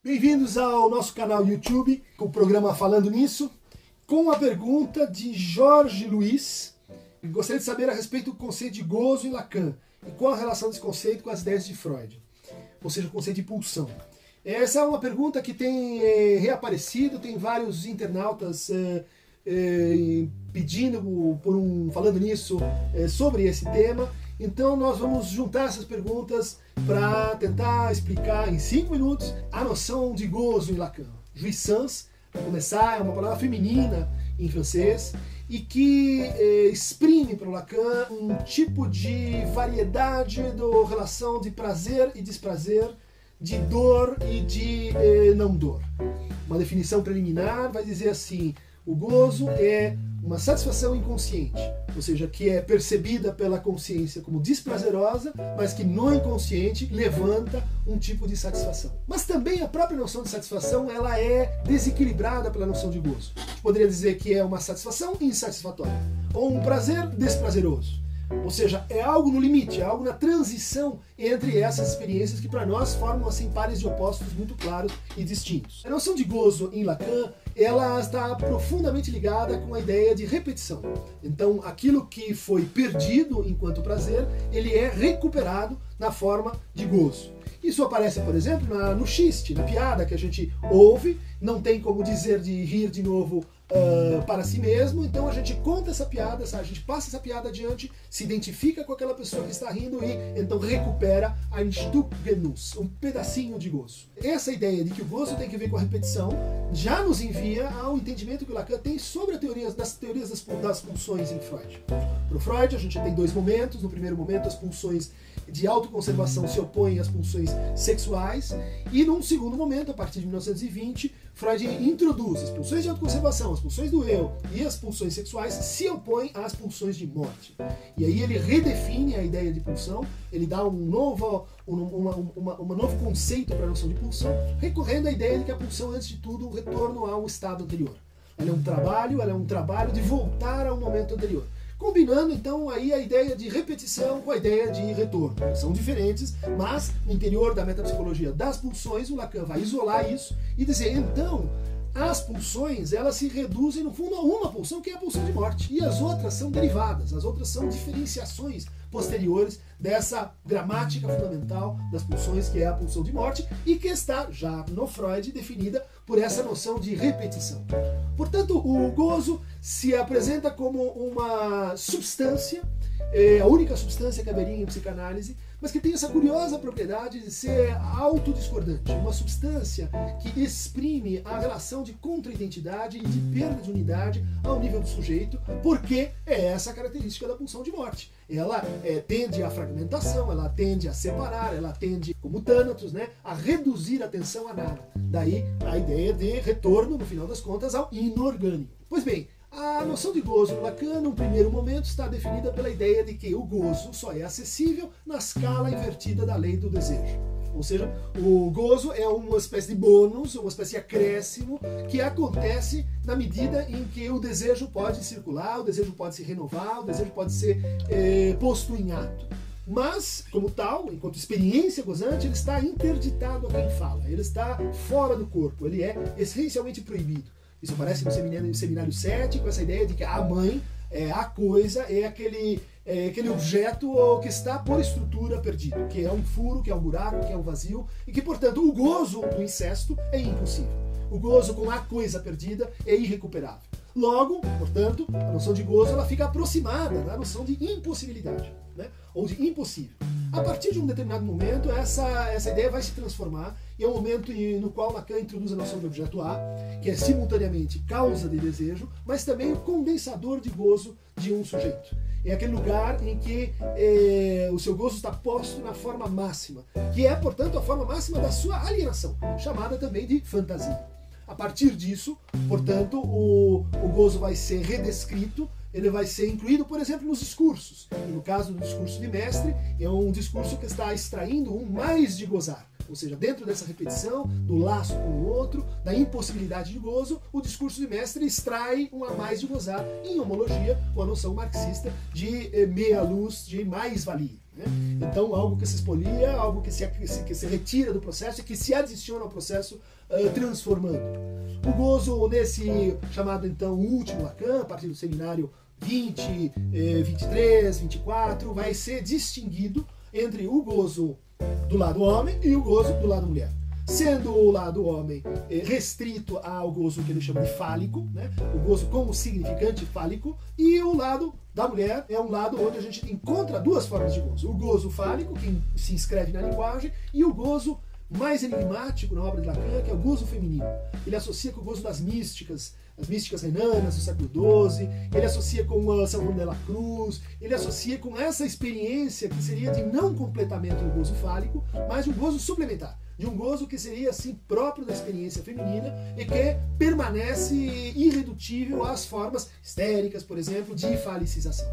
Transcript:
Bem-vindos ao nosso canal YouTube, com o programa Falando Nisso, com a pergunta de Jorge Luiz. Gostaria de saber a respeito do conceito de gozo em Lacan e qual a relação desse conceito com as ideias de Freud, ou seja, o conceito de pulsão. Essa é uma pergunta que tem é, reaparecido, tem vários internautas é, é, pedindo por um, falando nisso sobre esse tema. Então nós vamos juntar essas perguntas para tentar explicar em cinco minutos a noção de gozo em Lacan. Jouissance, para começar, é uma palavra feminina em francês e que eh, exprime para o Lacan um tipo de variedade da relação de prazer e desprazer, de dor e de eh, não dor. Uma definição preliminar vai dizer assim: o gozo é uma satisfação inconsciente, ou seja, que é percebida pela consciência como desprazerosa, mas que no inconsciente levanta um tipo de satisfação. Mas também a própria noção de satisfação ela é desequilibrada pela noção de gozo. Poderia dizer que é uma satisfação insatisfatória ou um prazer desprazeroso. Ou seja, é algo no limite, é algo na transição entre essas experiências que para nós formam assim pares de opostos muito claros e distintos. A noção de gozo em Lacan, ela está profundamente ligada com a ideia de repetição. Então, aquilo que foi perdido enquanto prazer, ele é recuperado na forma de gozo. Isso aparece, por exemplo, na, no xiste, na piada que a gente ouve, não tem como dizer de rir de novo uh, para si mesmo, então a gente conta essa piada, a gente passa essa piada adiante, se identifica com aquela pessoa que está rindo e então recupera a Stückgenuss, um pedacinho de gozo. Essa ideia de que o gozo tem que ver com a repetição já nos envia ao entendimento que o Lacan tem sobre a teoria, das teorias das, das pulsões em Freud. Para Freud, a gente tem dois momentos. No primeiro momento, as pulsões de autoconservação se opõem às pulsões sexuais, e num segundo momento, a partir de 1920, Freud introduz as pulsões de autoconservação, as pulsões do eu e as pulsões sexuais se opõem às pulsões de morte. E aí ele redefine a ideia de pulsão, ele dá um novo, um, uma, uma, um novo conceito para a noção de pulsão, recorrendo à ideia de que a pulsão, antes de tudo, um retorno ao estado anterior. Ela é um trabalho, ela é um trabalho de voltar ao momento anterior combinando então aí a ideia de repetição com a ideia de retorno. São diferentes, mas no interior da metapsicologia das pulsões, o Lacan vai isolar isso e dizer, então, as pulsões elas se reduzem no fundo a uma pulsão que é a pulsão de morte e as outras são derivadas, as outras são diferenciações posteriores dessa gramática fundamental das pulsões que é a pulsão de morte e que está já no Freud definida por essa noção de repetição. Portanto, o gozo se apresenta como uma substância, é a única substância que haveria em psicanálise, mas que tem essa curiosa propriedade de ser autodiscordante, uma substância que exprime a relação de contraidentidade e de perda de unidade ao nível do sujeito, porque é essa a característica da pulsão de morte. Ela é, tende à fragmentação, ela tende a separar, ela tende, como Thanatos, né, a reduzir a tensão a nada. Daí a ideia de retorno, no final das contas, ao inorgânico. Pois bem, a noção de gozo no Lacan, num primeiro momento, está definida pela ideia de que o gozo só é acessível na escala invertida da lei do desejo. Ou seja, o gozo é uma espécie de bônus, uma espécie de acréscimo que acontece na medida em que o desejo pode circular, o desejo pode se renovar, o desejo pode ser é, posto em ato. Mas, como tal, enquanto experiência gozante, ele está interditado a quem fala, ele está fora do corpo, ele é essencialmente proibido. Isso aparece no seminário, seminário 7, com essa ideia de que a mãe, é, a coisa, é aquele, é aquele objeto que está por estrutura perdido, que é um furo, que é um buraco, que é um vazio, e que, portanto, o gozo do incesto é impossível. O gozo com a coisa perdida é irrecuperável. Logo, portanto, a noção de gozo ela fica aproximada da noção de impossibilidade, né? ou de impossível. A partir de um determinado momento, essa, essa ideia vai se transformar e é um momento no qual Lacan introduz a noção de objeto A, que é simultaneamente causa de desejo, mas também o condensador de gozo de um sujeito. É aquele lugar em que é, o seu gozo está posto na forma máxima, que é, portanto, a forma máxima da sua alienação, chamada também de fantasia. A partir disso, portanto, o, o gozo vai ser redescrito, ele vai ser incluído, por exemplo, nos discursos. E no caso do discurso de mestre, é um discurso que está extraindo um mais de gozar. Ou seja, dentro dessa repetição, do laço com o outro, da impossibilidade de gozo, o discurso de mestre extrai um a mais de gozar, em homologia com a noção marxista de eh, meia luz, de mais-valia. Né? Então, algo que se expolia, algo que se, que se, que se retira do processo e que se adiciona ao processo, uh, transformando. O gozo, nesse chamado então último Lacan, a partir do seminário 20, eh, 23, 24, vai ser distinguido entre o gozo do lado homem e o gozo do lado mulher sendo o lado homem eh, restrito ao gozo que ele chama de fálico, né? o gozo como significante fálico, e o lado da mulher é um lado onde a gente encontra duas formas de gozo: o gozo fálico, que se inscreve na linguagem, e o gozo mais enigmático na obra de Lacan, que é o gozo feminino. Ele associa com o gozo das místicas, as místicas renanas do século XII, ele associa com uh, São João de la Cruz, ele associa com essa experiência que seria de não completamento do gozo fálico, mas um gozo suplementar de um gozo que seria assim próprio da experiência feminina e que permanece irredutível às formas histéricas, por exemplo, de falicização.